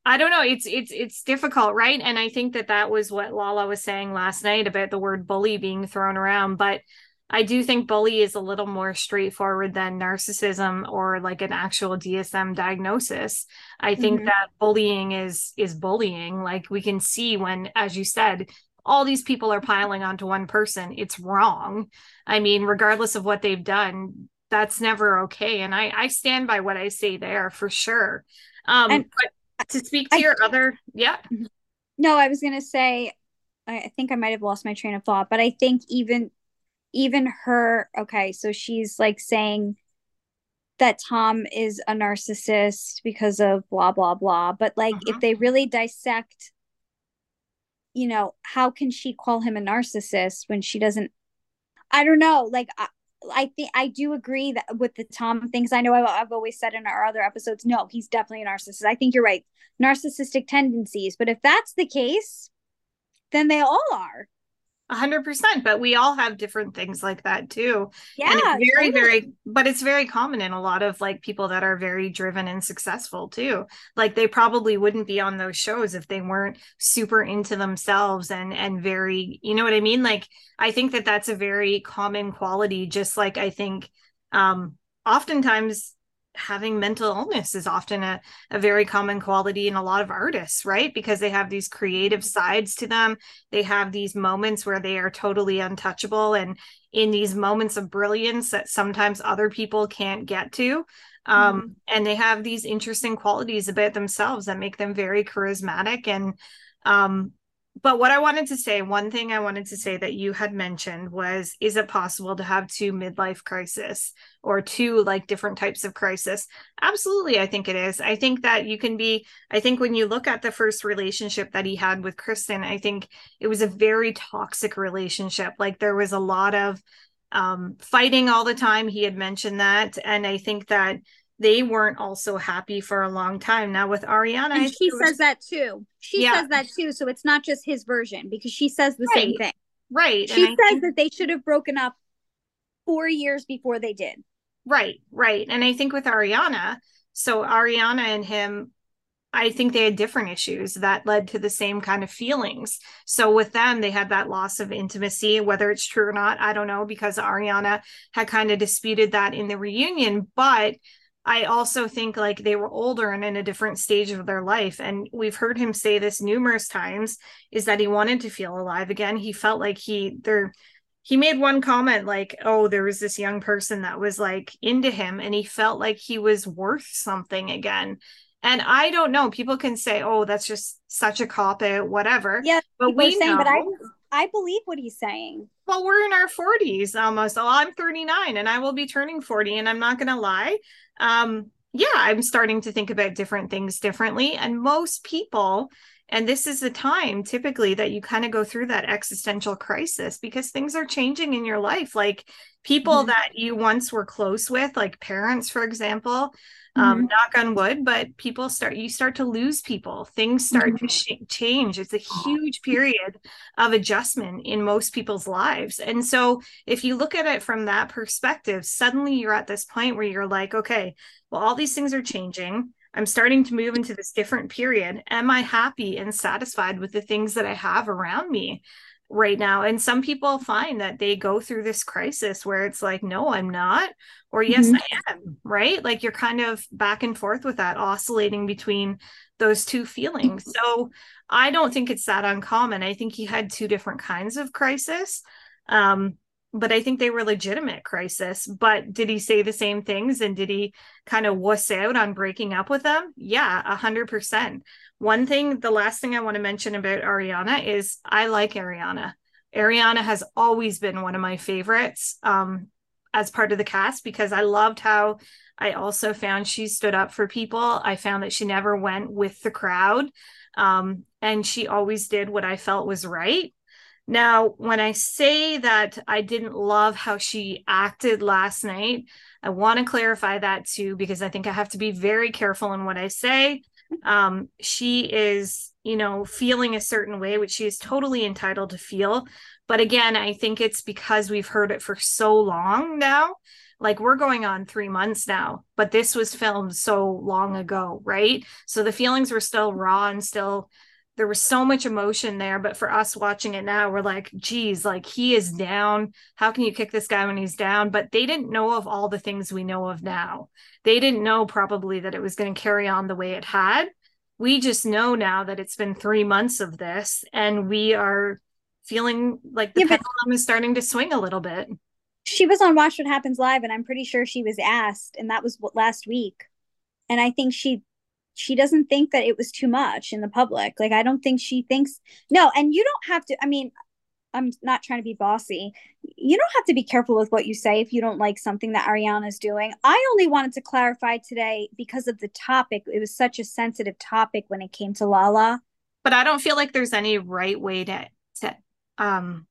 I don't know. It's it's it's difficult, right? And I think that that was what Lala was saying last night about the word bully being thrown around. But I do think bully is a little more straightforward than narcissism or like an actual DSM diagnosis. I think mm-hmm. that bullying is is bullying. Like we can see when, as you said, all these people are piling onto one person. It's wrong. I mean, regardless of what they've done, that's never okay. And I I stand by what I say there for sure. Um, and- but to speak to I, your other yeah mm-hmm. no i was gonna say i think i might have lost my train of thought but i think even even her okay so she's like saying that tom is a narcissist because of blah blah blah but like uh-huh. if they really dissect you know how can she call him a narcissist when she doesn't i don't know like I, I think I do agree that with the Tom things. I know I've, I've, always said in our other episodes, no, he's definitely a narcissist. I think you're right, narcissistic tendencies. But if that's the case, then they all are hundred percent. But we all have different things like that too. Yeah. And it's very, totally. very but it's very common in a lot of like people that are very driven and successful too. Like they probably wouldn't be on those shows if they weren't super into themselves and and very, you know what I mean? Like I think that that's a very common quality, just like I think um oftentimes having mental illness is often a, a very common quality in a lot of artists, right? Because they have these creative sides to them. They have these moments where they are totally untouchable and in these moments of brilliance that sometimes other people can't get to. Um, mm-hmm. And they have these interesting qualities about themselves that make them very charismatic and um, but what I wanted to say, one thing I wanted to say that you had mentioned was is it possible to have two midlife crisis or two like different types of crisis? Absolutely, I think it is. I think that you can be, I think when you look at the first relationship that he had with Kristen, I think it was a very toxic relationship. Like there was a lot of um, fighting all the time. He had mentioned that. And I think that they weren't also happy for a long time. Now with Ariana, and she was, says that too. She yeah. says that too. So it's not just his version because she says the right. same thing. Right. She and says think, that they should have broken up four years before they did. Right, right. And I think with Ariana, so Ariana and him, I think they had different issues that led to the same kind of feelings. So with them, they had that loss of intimacy, whether it's true or not, I don't know, because Ariana had kind of disputed that in the reunion. But I also think like they were older and in a different stage of their life. And we've heard him say this numerous times is that he wanted to feel alive again. He felt like he there he made one comment like, oh, there was this young person that was like into him and he felt like he was worth something again. And I don't know. People can say, "Oh, that's just such a cop out, whatever." Yeah, but we saying, know, but I, I believe what he's saying. Well, we're in our forties almost. Oh, I'm 39, and I will be turning 40. And I'm not going to lie um, yeah, I'm starting to think about different things differently. And most people, and this is the time typically that you kind of go through that existential crisis because things are changing in your life. Like people mm-hmm. that you once were close with, like parents, for example, um, mm-hmm. knock on wood, but people start, you start to lose people. Things start mm-hmm. to sh- change. It's a huge [gasps] period of adjustment in most people's lives. And so if you look at it from that perspective, suddenly you're at this point where you're like, okay, well, all these things are changing. I'm starting to move into this different period. Am I happy and satisfied with the things that I have around me? right now and some people find that they go through this crisis where it's like no i'm not or yes mm-hmm. i am right like you're kind of back and forth with that oscillating between those two feelings. So I don't think it's that uncommon. I think he had two different kinds of crisis. Um, but I think they were legitimate crisis. But did he say the same things and did he kind of wuss out on breaking up with them? Yeah, a hundred percent. One thing, the last thing I want to mention about Ariana is I like Ariana. Ariana has always been one of my favorites um, as part of the cast because I loved how I also found she stood up for people. I found that she never went with the crowd um, and she always did what I felt was right. Now, when I say that I didn't love how she acted last night, I want to clarify that too, because I think I have to be very careful in what I say. Um, she is, you know, feeling a certain way, which she is totally entitled to feel. But again, I think it's because we've heard it for so long now. Like we're going on three months now, but this was filmed so long ago, right? So the feelings were still raw and still there was so much emotion there but for us watching it now we're like geez like he is down. How can you kick this guy when he's down? But they didn't know of all the things we know of now. They didn't know probably that it was going to carry on the way it had. We just know now that it's been three months of this and we are feeling like the yeah, pendulum is starting to swing a little bit. She was on watch what happens live and i'm pretty sure she was asked and that was what last week. And i think she she doesn't think that it was too much in the public. Like I don't think she thinks no, and you don't have to I mean, I'm not trying to be bossy. You don't have to be careful with what you say if you don't like something that Ariana's doing. I only wanted to clarify today because of the topic. It was such a sensitive topic when it came to Lala. But I don't feel like there's any right way to to um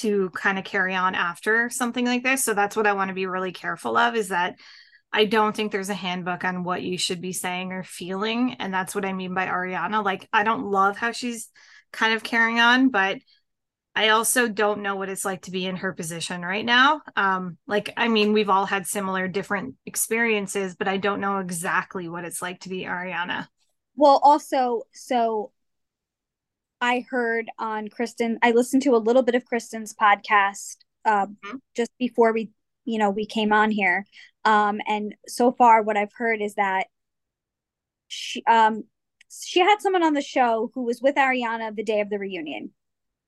to kind of carry on after something like this. So that's what I want to be really careful of is that I don't think there's a handbook on what you should be saying or feeling. And that's what I mean by Ariana. Like, I don't love how she's kind of carrying on, but I also don't know what it's like to be in her position right now. Um, like, I mean, we've all had similar different experiences, but I don't know exactly what it's like to be Ariana. Well, also, so I heard on Kristen, I listened to a little bit of Kristen's podcast uh, mm-hmm. just before we you know we came on here. Um and so far what i've heard is that she um she had someone on the show who was with ariana the day of the reunion.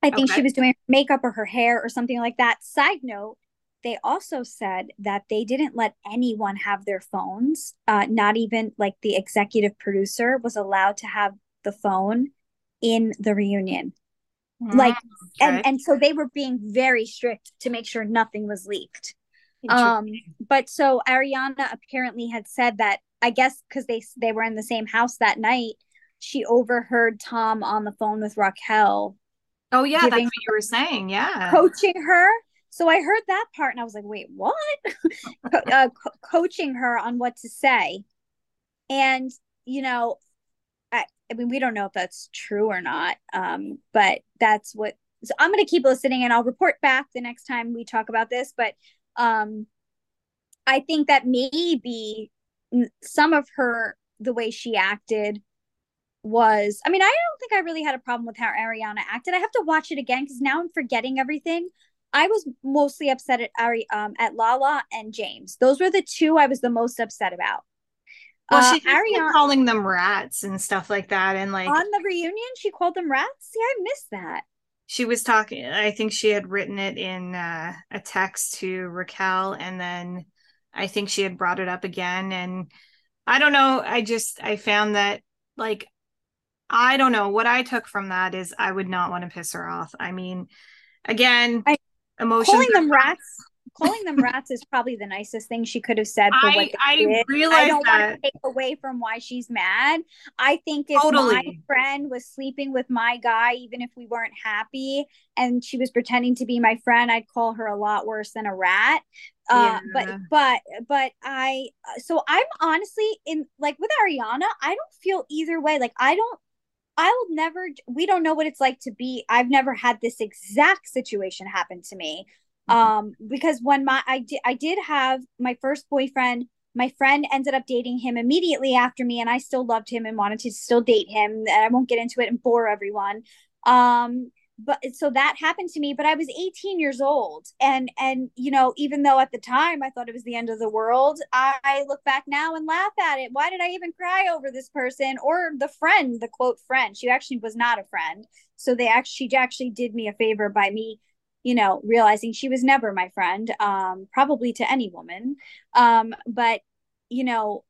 I think okay. she was doing makeup or her hair or something like that. Side note they also said that they didn't let anyone have their phones. Uh, not even like the executive producer was allowed to have the phone in the reunion. Mm, like okay. and and so they were being very strict to make sure nothing was leaked um, but so Ariana apparently had said that I guess because they they were in the same house that night, she overheard Tom on the phone with Raquel. Oh yeah, that's what you were saying. Yeah, coaching her. So I heard that part and I was like, wait, what? [laughs] uh, co- coaching her on what to say, and you know, I, I mean, we don't know if that's true or not. Um, but that's what. So I'm going to keep listening and I'll report back the next time we talk about this. But um i think that maybe some of her the way she acted was i mean i don't think i really had a problem with how ariana acted. I have to watch it again because now i'm forgetting everything. I was mostly upset at ari um at lala and james. Those were the two i was the most upset about. Well, uh, she Ariana calling them rats and stuff like that, and like on the reunion, she called them rats. See, I missed that she was talking i think she had written it in uh, a text to raquel and then i think she had brought it up again and i don't know i just i found that like i don't know what i took from that is i would not want to piss her off. I mean again I, emotions calling them rats calling them rats is probably the nicest thing she could have said for I, what I did. realize I don't that. want to take away from why she's mad. I think if totally. my friend was sleeping with my guy, even if we weren't happy, and she was pretending to be my friend, I'd call her a lot worse than a rat. Uh, yeah. but but but I so I'm honestly in like with Ariana, I don't feel either way. Like I don't I will never, we don't know what it's like to be. I've never had this exact situation happen to me. Mm-hmm. um because when my i did i did have my first boyfriend my friend ended up dating him immediately after me and i still loved him and wanted to still date him and i won't get into it and bore everyone. Um but so that happened to me but i was 18 years old and and you know even though at the time i thought it was the end of the world i look back now and laugh at it. Why did i even cry over this person or the friend the quote friend? She actually was not a friend. So they actually she actually did me a favor by me you know realizing she was never my friend um probably to any woman. Um but you know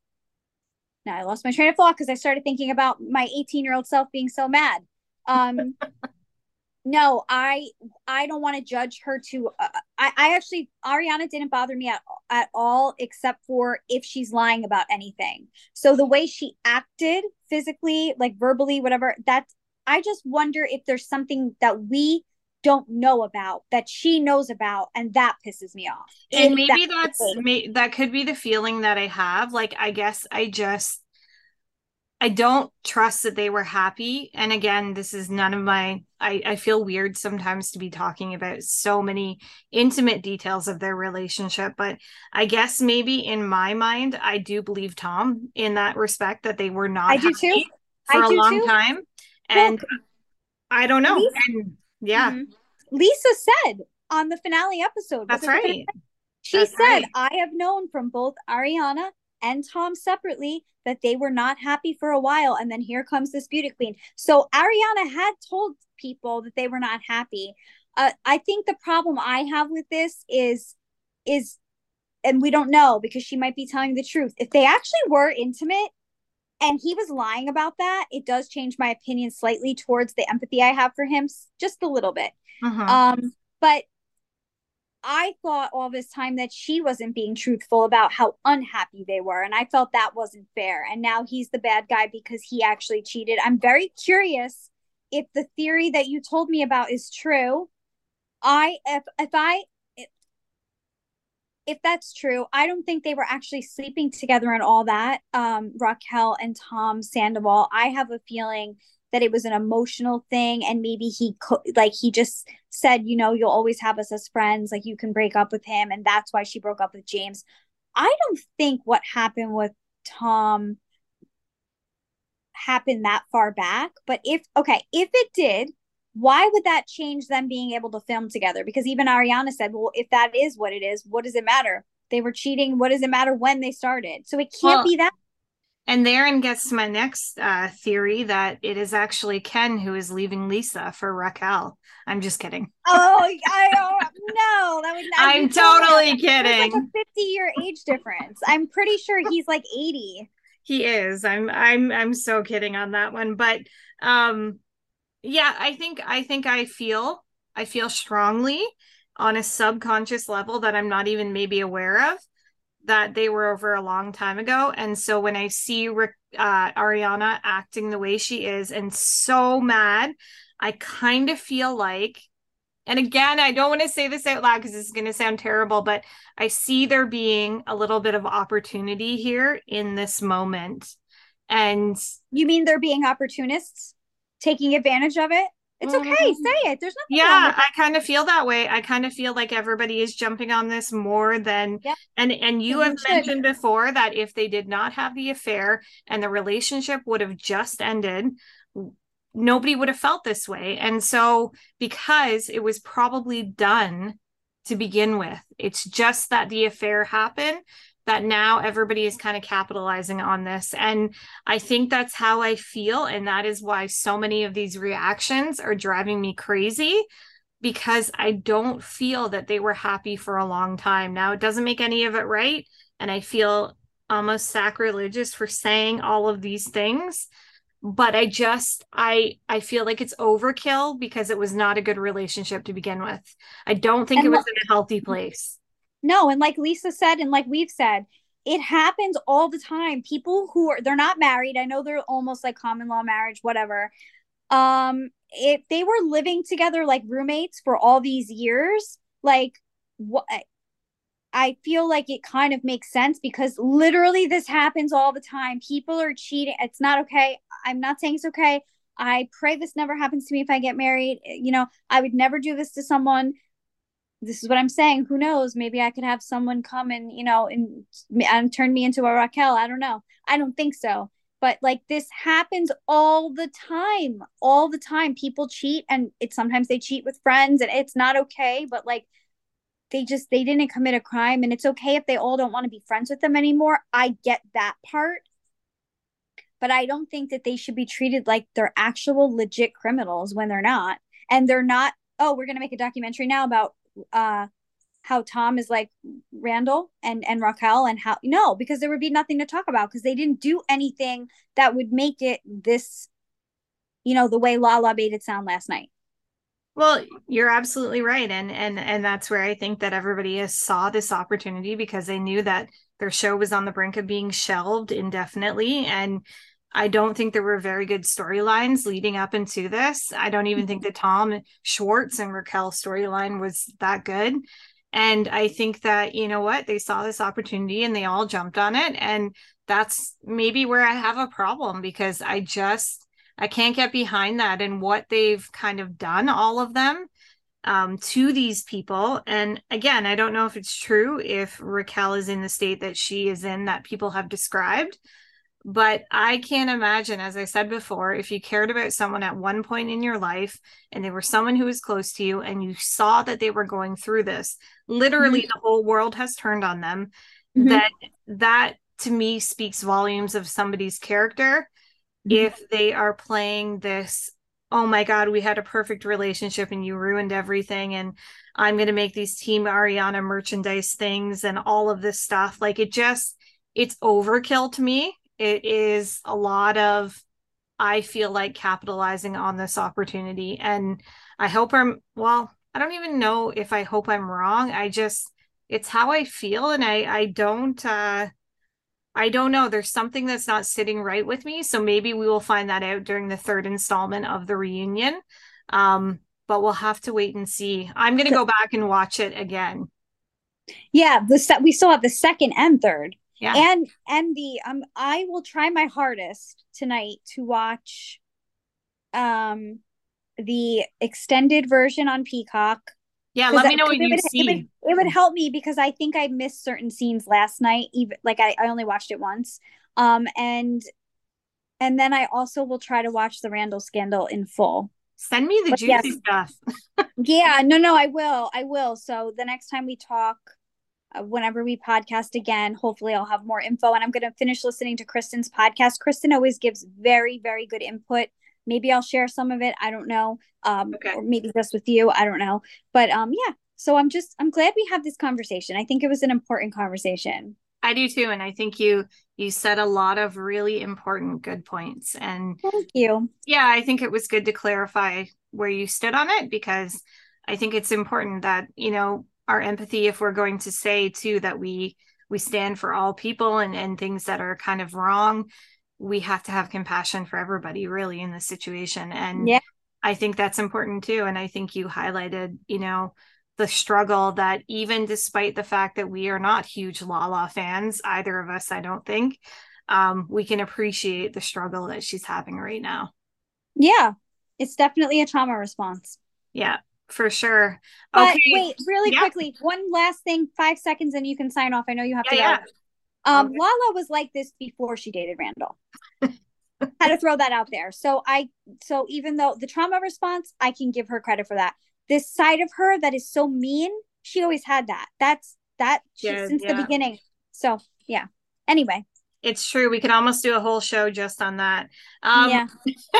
now i lost my train of thought because i started thinking about my 18 year old self being so mad. Um [laughs] no i i don't want to judge her to uh, i i actually ariana didn't bother me at, at all except for if she's lying about anything. So the way she acted physically like verbally whatever that i just wonder if there's something that we don't know about that she knows about and that pisses me off and maybe that's, that's may, that could be the feeling that i have like i guess i just I don't trust that they were happy. And again, this is none of my, I, I feel weird sometimes to be talking about so many intimate details of their relationship. But I guess maybe in my mind, I do believe Tom in that respect that they were not I do too. for I a long too. time. And well, I don't know. And yeah. Mm-hmm. Lisa said on the finale episode. That's right. She That's said, right. I have known from both Ariana and Tom separately that they were not happy for a while. And then here comes this beauty queen. So Ariana had told people that they were not happy. Uh, I think the problem I have with this is, is, and we don't know because she might be telling the truth. If they actually were intimate and he was lying about that, it does change my opinion slightly towards the empathy I have for him, just a little bit. Uh-huh. Um, but I thought all this time that she wasn't being truthful about how unhappy they were. And I felt that wasn't fair. And now he's the bad guy because he actually cheated. I'm very curious if the theory that you told me about is true. I, if, if I, if that's true, I don't think they were actually sleeping together and all that. Um, Raquel and Tom Sandoval. I have a feeling that it was an emotional thing and maybe he co- like he just said you know you'll always have us as friends like you can break up with him and that's why she broke up with James I don't think what happened with Tom happened that far back but if okay if it did why would that change them being able to film together because even Ariana said well if that is what it is what does it matter they were cheating what does it matter when they started so it can't well, be that and therein gets to my next uh, theory that it is actually Ken who is leaving Lisa for Raquel. I'm just kidding. Oh, [laughs] I don't know. That would. I'm totally kidding. Like a 50 year age difference. I'm pretty sure he's like 80. He is. I'm. I'm. I'm so kidding on that one. But, um, yeah, I think. I think I feel. I feel strongly on a subconscious level that I'm not even maybe aware of that they were over a long time ago. And so when I see Rick, uh, Ariana acting the way she is and so mad, I kind of feel like, and again, I don't want to say this out loud because it's going to sound terrible, but I see there being a little bit of opportunity here in this moment. And you mean they're being opportunists, taking advantage of it? It's okay. Mm-hmm. Say it. There's nothing. Yeah, I kind of feel that way. I kind of feel like everybody is jumping on this more than yep. and and you have mentioned before that if they did not have the affair and the relationship would have just ended, nobody would have felt this way. And so because it was probably done to begin with, it's just that the affair happened that now everybody is kind of capitalizing on this. And I think that's how I feel. And that is why so many of these reactions are driving me crazy because I don't feel that they were happy for a long time. Now, it doesn't make any of it right. And I feel almost sacrilegious for saying all of these things but i just i i feel like it's overkill because it was not a good relationship to begin with i don't think and it was in a healthy place no, and like Lisa said, and like we've said, it happens all the time. People who are they're not married, I know they're almost like common law marriage, whatever. Um, if they were living together like roommates for all these years, like what I feel like it kind of makes sense because literally this happens all the time. People are cheating. It's not okay. I'm not saying it's okay. I pray this never happens to me if I get married. You know, I would never do this to someone this is what I'm saying. Who knows? Maybe I could have someone come and, you know, and, and turn me into a Raquel. I don't know. I don't think so. But like this happens all the time. All the time. People cheat and it's sometimes they cheat with friends and it's not okay, but like they just they didn't commit a crime and it's okay if they all don't want to be friends with them anymore. I get that part. But I don't think that they should be treated like they're actual legit criminals when they're not. And they're not, oh, we're going to make a documentary now about uh how Tom is like Randall and and Raquel and how no because there would be nothing to talk about because they didn't do anything that would make it this you know the way Lala made it sound last night. Well, you're absolutely right and and and that's where I think that everybody saw this opportunity because they knew that their show was on the brink of being shelved indefinitely and I don't think there were very good storylines leading up into this. I don't even think that Tom Schwartz and Raquel storyline was that good. And I think that, you know what, they saw this opportunity and they all jumped on it. And that's maybe where I have a problem because I just, I can't get behind that and what they've kind of done, all of them. Um, to these people. And again, I don't know if it's true if Raquel is in the state that she is in that people have described. But I can't imagine, as I said before, if you cared about someone at one point in your life and they were someone who was close to you and you saw that they were going through this, literally mm-hmm. the whole world has turned on them. Mm-hmm. That that to me speaks volumes of somebody's character mm-hmm. if they are playing this oh my god we had a perfect relationship and you ruined everything and i'm going to make these team ariana merchandise things and all of this stuff like it just it's overkill to me it is a lot of i feel like capitalizing on this opportunity. And i hope i'm well i don't even know if i hope i'm wrong. I just it's how i feel. And i i don't uh i don't know. There's something that's not sitting right with me. So maybe we will find that out during the third installment of the reunion. Um but we'll have to wait and see. I'm going to go back and watch it again. Yeah the set we still have the second and third yeah. And and the um I will try my hardest tonight to watch um the extended version on Peacock. Yeah, let me know what you would, see. It would, it would, help me because I think I missed certain scenes last night. Even like I, I only watched it once. Um and and then I also will try to watch the Randall scandal in full. Send me the but juicy yes. stuff. [laughs] yeah, no, no, I will. I will. So the next time we talk, whenever we podcast again, hopefully I'll have more info. And I'm going to finish listening to Kristen's podcast. Kristen always gives very, very good input. Maybe I'll share some of it. I don't know. Um, okay. Or maybe just with you. I don't know. But um, yeah. So I'm just I'm glad we had this conversation. I think it was an important conversation. I do too, and I think you you said a lot of really important good points. And thank you. Yeah, I think it was good to clarify where you stood on it because I think it's important that you know our empathy if we're going to say too that we we stand for all people and and things that are kind of wrong we have to have compassion for everybody really in this situation. And yeah. I think that's important too. And i think you highlighted you know the struggle that even despite the fact that we are not huge lala fans either of us i don't think um, we can appreciate the struggle that she's having right now. Yeah. It's definitely a trauma response. Yeah for sure. But okay. wait, really yeah. quickly, one last thing, five seconds, and you can sign off. I know you have yeah, to go. Yeah. Um, okay. Lala was like this before she dated Randall. [laughs] Had to throw that out there. So I, so even though the trauma response, I can give her credit for that. This side of her that is so mean, she always had that. That's that she, since the beginning. So yeah. Anyway, it's true. We could almost do a whole show just on that. Um, yeah.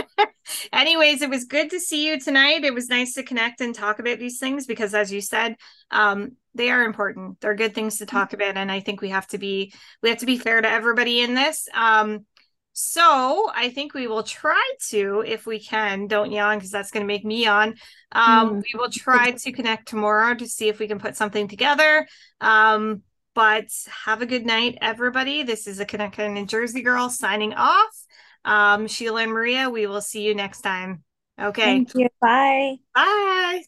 [laughs] anyways, it was good to see you tonight. It was nice to connect and talk about these things because, as you said, um, they are important. They're good things to talk about, and I think we have to be we have to be fair to everybody in this. Um, so I think we will try to, if we can, don't yawn because that's going to make me yawn. Um, mm. We will try to connect tomorrow to see if we can put something together. Um, but have a good night, everybody. This is a Connecticut and Jersey girl signing off. Um, Sheila and Maria, we will see you next time. Okay. Thank you. Bye. Bye.